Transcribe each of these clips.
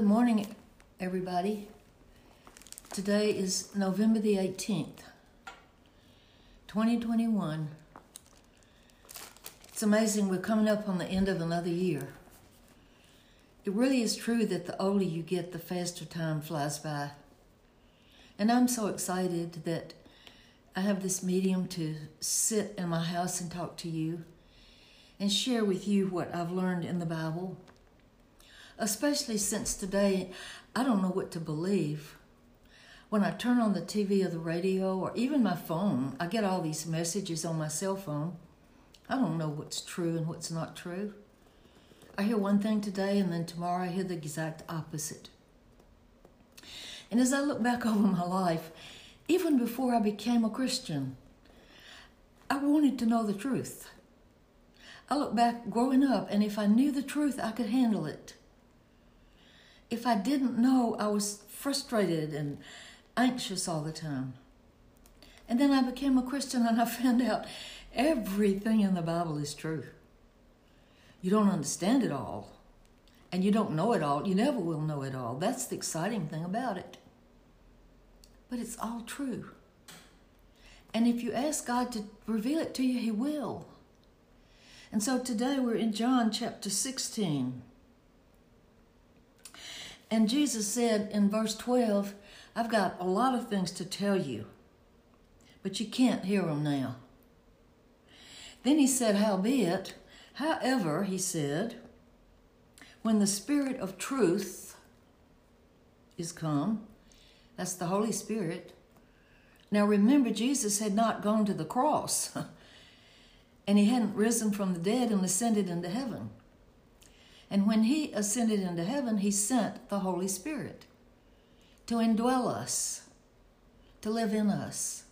Good morning, everybody. Today is November the 18th, 2021. It's amazing we're coming up on the end of another year. It really is true that the older you get, the faster time flies by. And I'm so excited that I have this medium to sit in my house and talk to you and share with you what I've learned in the Bible especially since today I don't know what to believe. When I turn on the TV or the radio or even my phone, I get all these messages on my cell phone. I don't know what's true and what's not true. I hear one thing today and then tomorrow I hear the exact opposite. And as I look back over my life, even before I became a Christian, I wanted to know the truth. I look back growing up, and if I knew the truth, I could handle it if I didn't know, I was frustrated and anxious all the time. And then I became a Christian and I found out everything in the Bible is true. You don't understand it all, and you don't know it all. You never will know it all. That's the exciting thing about it. But it's all true. And if you ask God to reveal it to you, He will. And so today we're in John chapter 16. And Jesus said in verse 12, I've got a lot of things to tell you, but you can't hear them now. Then he said, Howbeit, however, he said, when the Spirit of truth is come, that's the Holy Spirit. Now remember, Jesus had not gone to the cross, and he hadn't risen from the dead and ascended into heaven. And when he ascended into heaven, he sent the Holy Spirit to indwell us, to live in us.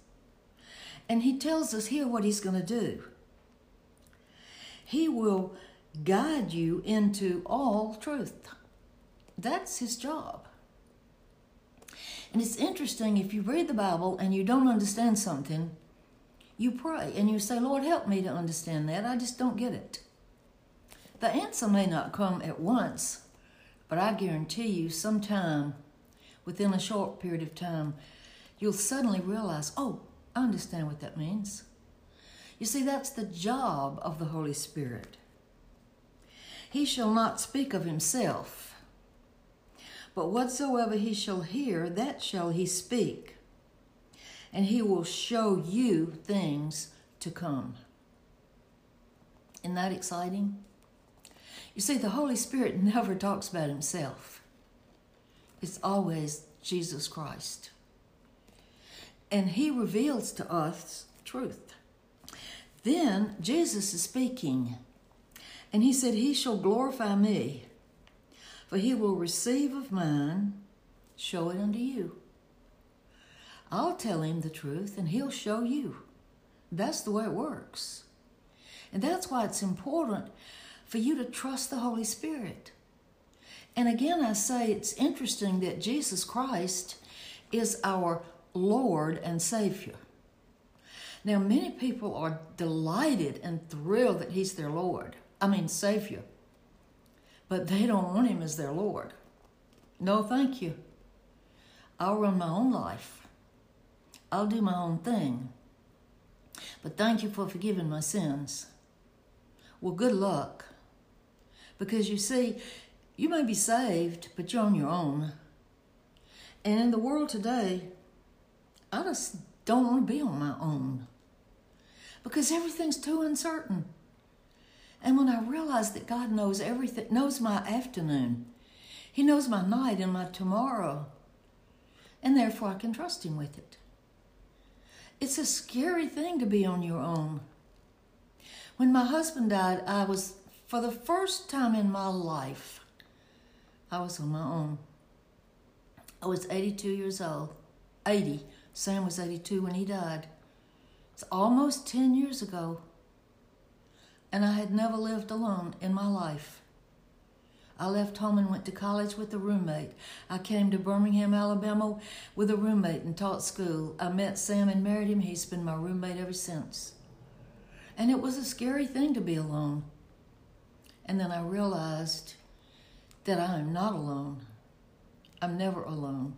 And he tells us here what he's going to do. He will guide you into all truth. That's his job. And it's interesting if you read the Bible and you don't understand something, you pray and you say, Lord, help me to understand that. I just don't get it. The answer may not come at once, but I guarantee you, sometime within a short period of time, you'll suddenly realize, oh, I understand what that means. You see, that's the job of the Holy Spirit. He shall not speak of himself, but whatsoever he shall hear, that shall he speak, and he will show you things to come. Isn't that exciting? You see, the Holy Spirit never talks about himself, it's always Jesus Christ. And he reveals to us truth. Then Jesus is speaking, and he said, He shall glorify me, for he will receive of mine, show it unto you. I'll tell him the truth, and he'll show you. That's the way it works. And that's why it's important for you to trust the Holy Spirit. And again, I say it's interesting that Jesus Christ is our Lord and Savior. Now, many people are delighted and thrilled that He's their Lord, I mean, Savior, but they don't want Him as their Lord. No, thank you. I'll run my own life, I'll do my own thing. But thank you for forgiving my sins. Well, good luck. Because you see, you may be saved, but you're on your own. And in the world today, I just don't want to be on my own because everything's too uncertain. And when I realize that God knows everything, knows my afternoon, He knows my night and my tomorrow, and therefore I can trust Him with it. It's a scary thing to be on your own. When my husband died, I was for the first time in my life, I was on my own. I was 82 years old. 80. Sam was 82 when he died. It's almost 10 years ago. And I had never lived alone in my life. I left home and went to college with a roommate. I came to Birmingham, Alabama with a roommate and taught school. I met Sam and married him. He's been my roommate ever since. And it was a scary thing to be alone. And then I realized that I am not alone. I'm never alone.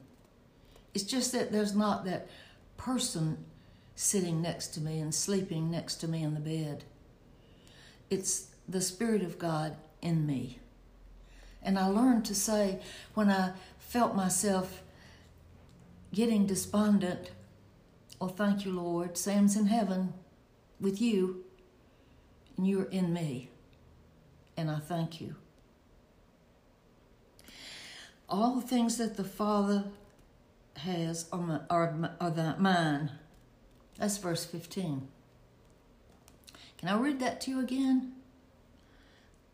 It's just that there's not that person sitting next to me and sleeping next to me in the bed. It's the Spirit of God in me. And I learned to say when I felt myself getting despondent, Oh, thank you, Lord. Sam's in heaven with you, and you're in me. And I thank you. All the things that the Father has are, my, are, are the, mine. That's verse 15. Can I read that to you again?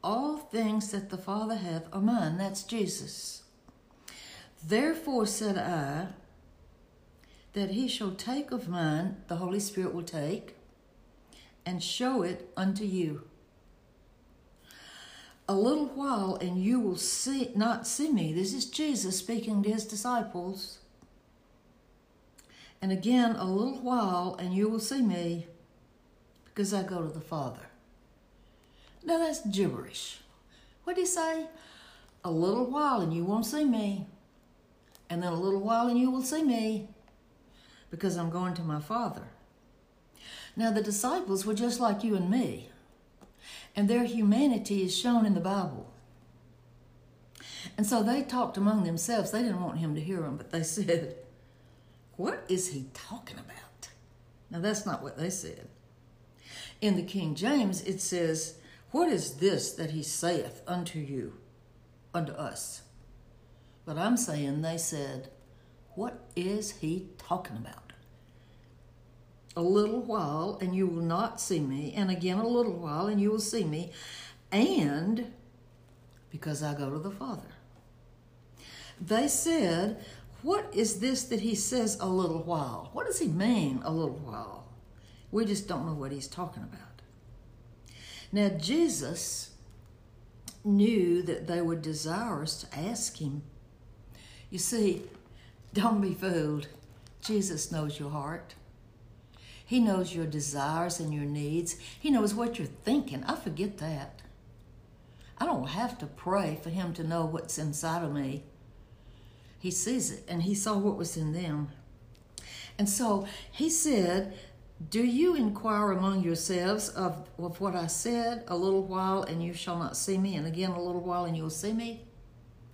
All things that the Father hath are mine. That's Jesus. Therefore said I, that he shall take of mine, the Holy Spirit will take, and show it unto you. A little while, and you will see not see me. This is Jesus speaking to his disciples. And again, a little while, and you will see me, because I go to the Father. Now that's gibberish. What did he say? A little while, and you won't see me. And then a little while, and you will see me because I'm going to my Father. Now, the disciples were just like you and me, and their humanity is shown in the Bible. And so they talked among themselves. They didn't want him to hear them, but they said, What is he talking about? Now, that's not what they said. In the King James, it says, What is this that he saith unto you, unto us? But I'm saying they said, what is he talking about? A little while, and you will not see me, and again a little while, and you will see me, and because I go to the Father. They said, What is this that he says a little while? What does he mean, a little while? We just don't know what he's talking about. Now, Jesus knew that they were desirous to ask him. You see, don't be fooled. Jesus knows your heart. He knows your desires and your needs. He knows what you're thinking. I forget that. I don't have to pray for Him to know what's inside of me. He sees it, and He saw what was in them. And so He said, Do you inquire among yourselves of, of what I said a little while, and you shall not see me, and again a little while, and you'll see me?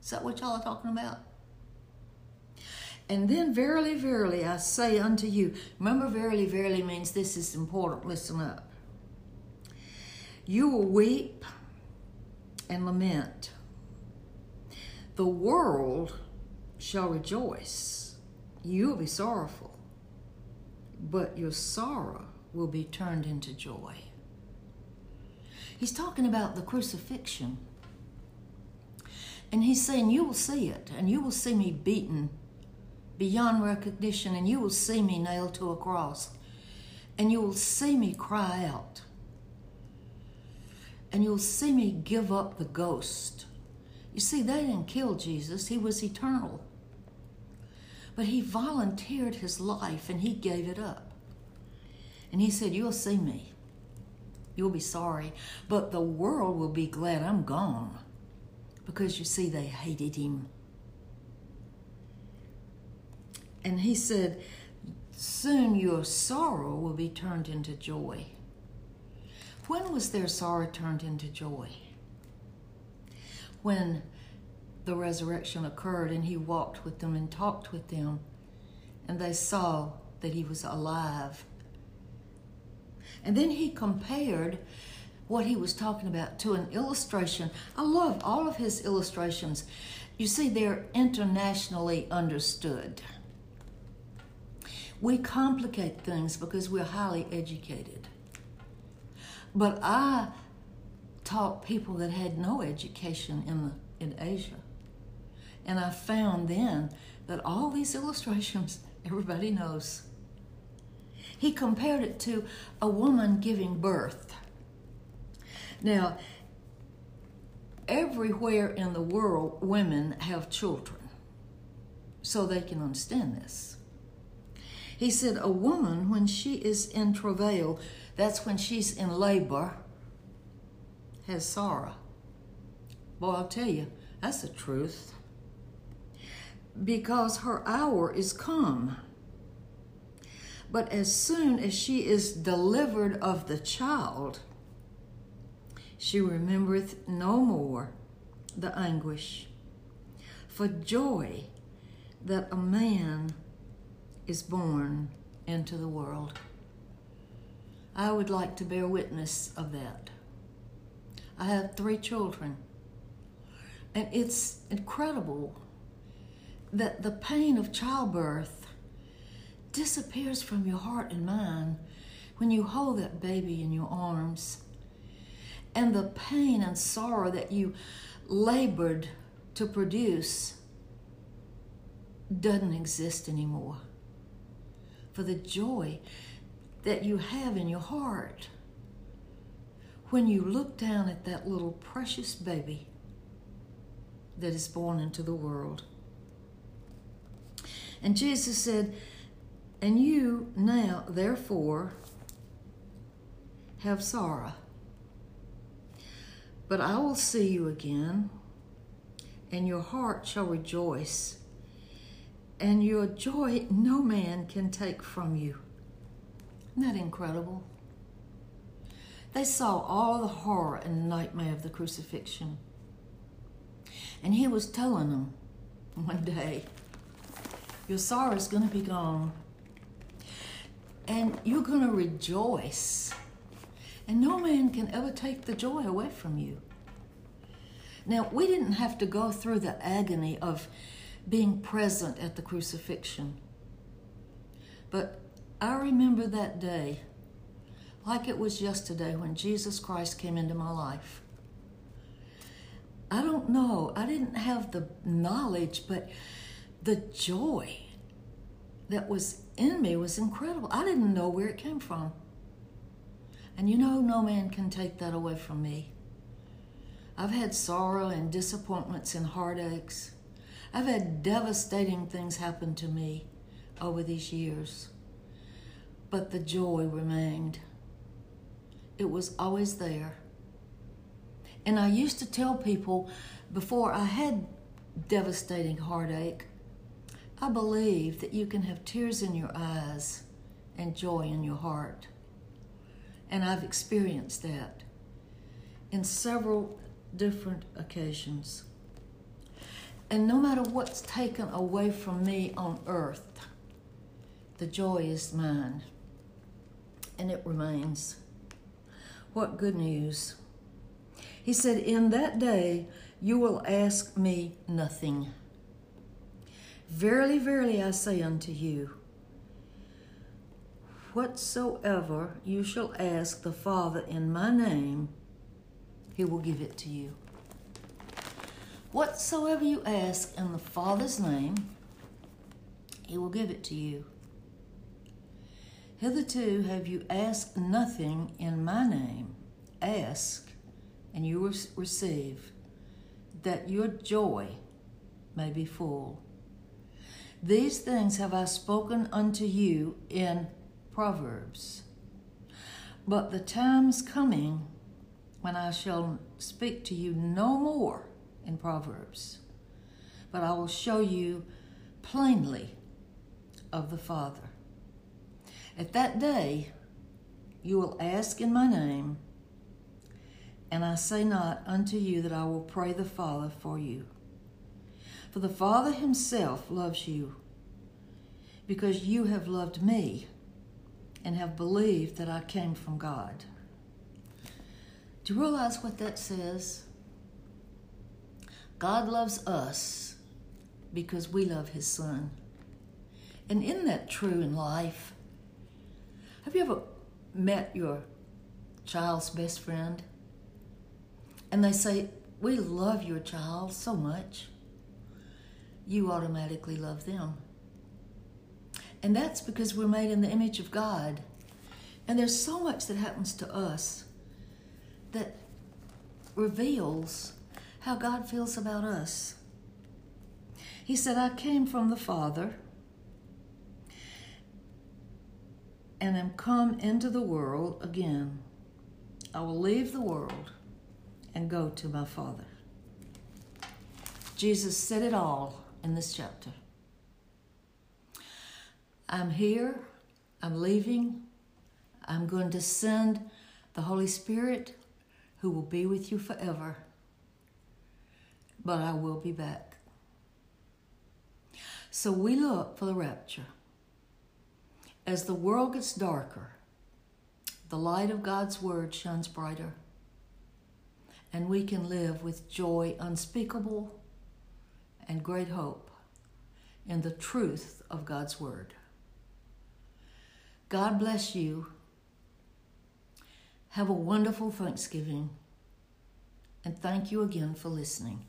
Is that what y'all are talking about? And then, verily, verily, I say unto you, remember, verily, verily means this is important. Listen up. You will weep and lament. The world shall rejoice. You will be sorrowful, but your sorrow will be turned into joy. He's talking about the crucifixion. And he's saying, You will see it, and you will see me beaten beyond recognition, and you will see me nailed to a cross. And you will see me cry out. And you'll see me give up the ghost. You see, they didn't kill Jesus, he was eternal. But he volunteered his life and he gave it up. And he said, You'll see me. You'll be sorry, but the world will be glad I'm gone because you see, they hated him. And he said, Soon your sorrow will be turned into joy. When was their sorrow turned into joy? When the resurrection occurred and he walked with them and talked with them, and they saw that he was alive. And then he compared what he was talking about to an illustration. I love all of his illustrations. You see, they're internationally understood. We complicate things because we're highly educated. But I taught people that had no education in the in Asia. And I found then that all these illustrations everybody knows. He compared it to a woman giving birth. Now, everywhere in the world, women have children, so they can understand this. He said, A woman, when she is in travail, that's when she's in labor, has sorrow. Boy, I'll tell you, that's the truth. because her hour is come. But as soon as she is delivered of the child, she remembereth no more the anguish for joy that a man is born into the world. I would like to bear witness of that. I have three children, and it's incredible that the pain of childbirth disappears from your heart and mind when you hold that baby in your arms. And the pain and sorrow that you labored to produce doesn't exist anymore. For the joy that you have in your heart when you look down at that little precious baby that is born into the world. And Jesus said, And you now, therefore, have sorrow. But I will see you again, and your heart shall rejoice, and your joy no man can take from you. Isn't that incredible? They saw all the horror and nightmare of the crucifixion. And he was telling them one day, your sorrow is going to be gone. And you're going to rejoice. And no man can ever take the joy away from you. Now, we didn't have to go through the agony of being present at the crucifixion. But I remember that day like it was yesterday when Jesus Christ came into my life. I don't know, I didn't have the knowledge, but the joy that was in me was incredible. I didn't know where it came from. And you know, no man can take that away from me. I've had sorrow and disappointments and heartaches. I've had devastating things happen to me over these years. But the joy remained. It was always there. And I used to tell people before I had devastating heartache, I believe that you can have tears in your eyes and joy in your heart. And I've experienced that in several different occasions. And no matter what's taken away from me on earth, the joy is mine and it remains. What good news! He said, In that day you will ask me nothing. Verily, verily, I say unto you, whatsoever you shall ask the Father in my name, he will give it to you. Whatsoever you ask in the Father's name, he will give it to you. Hitherto have you asked nothing in my name. Ask, and you will receive, that your joy may be full. These things have I spoken unto you in Proverbs. But the time is coming when I shall speak to you no more in Proverbs, but I will show you plainly of the Father. At that day you will ask in my name, and I say not unto you that I will pray the Father for you. For the Father himself loves you, because you have loved me and have believed that I came from God. Do you realize what that says? God loves us because we love his son. And isn't that true in life? Have you ever met your child's best friend? And they say, We love your child so much you automatically love them. And that's because we're made in the image of God. And there's so much that happens to us that reveals how God feels about us. He said, I came from the Father and am come into the world again. I will leave the world and go to my Father. Jesus said it all in this chapter. I'm here, I'm leaving, I'm going to send the Holy Spirit who will be with you forever. But I will be back. So we look for the rapture. As the world gets darker, the light of God's word shines brighter, and we can live with joy unspeakable and great hope in the truth of God's word. God bless you. Have a wonderful Thanksgiving, and thank you again for listening.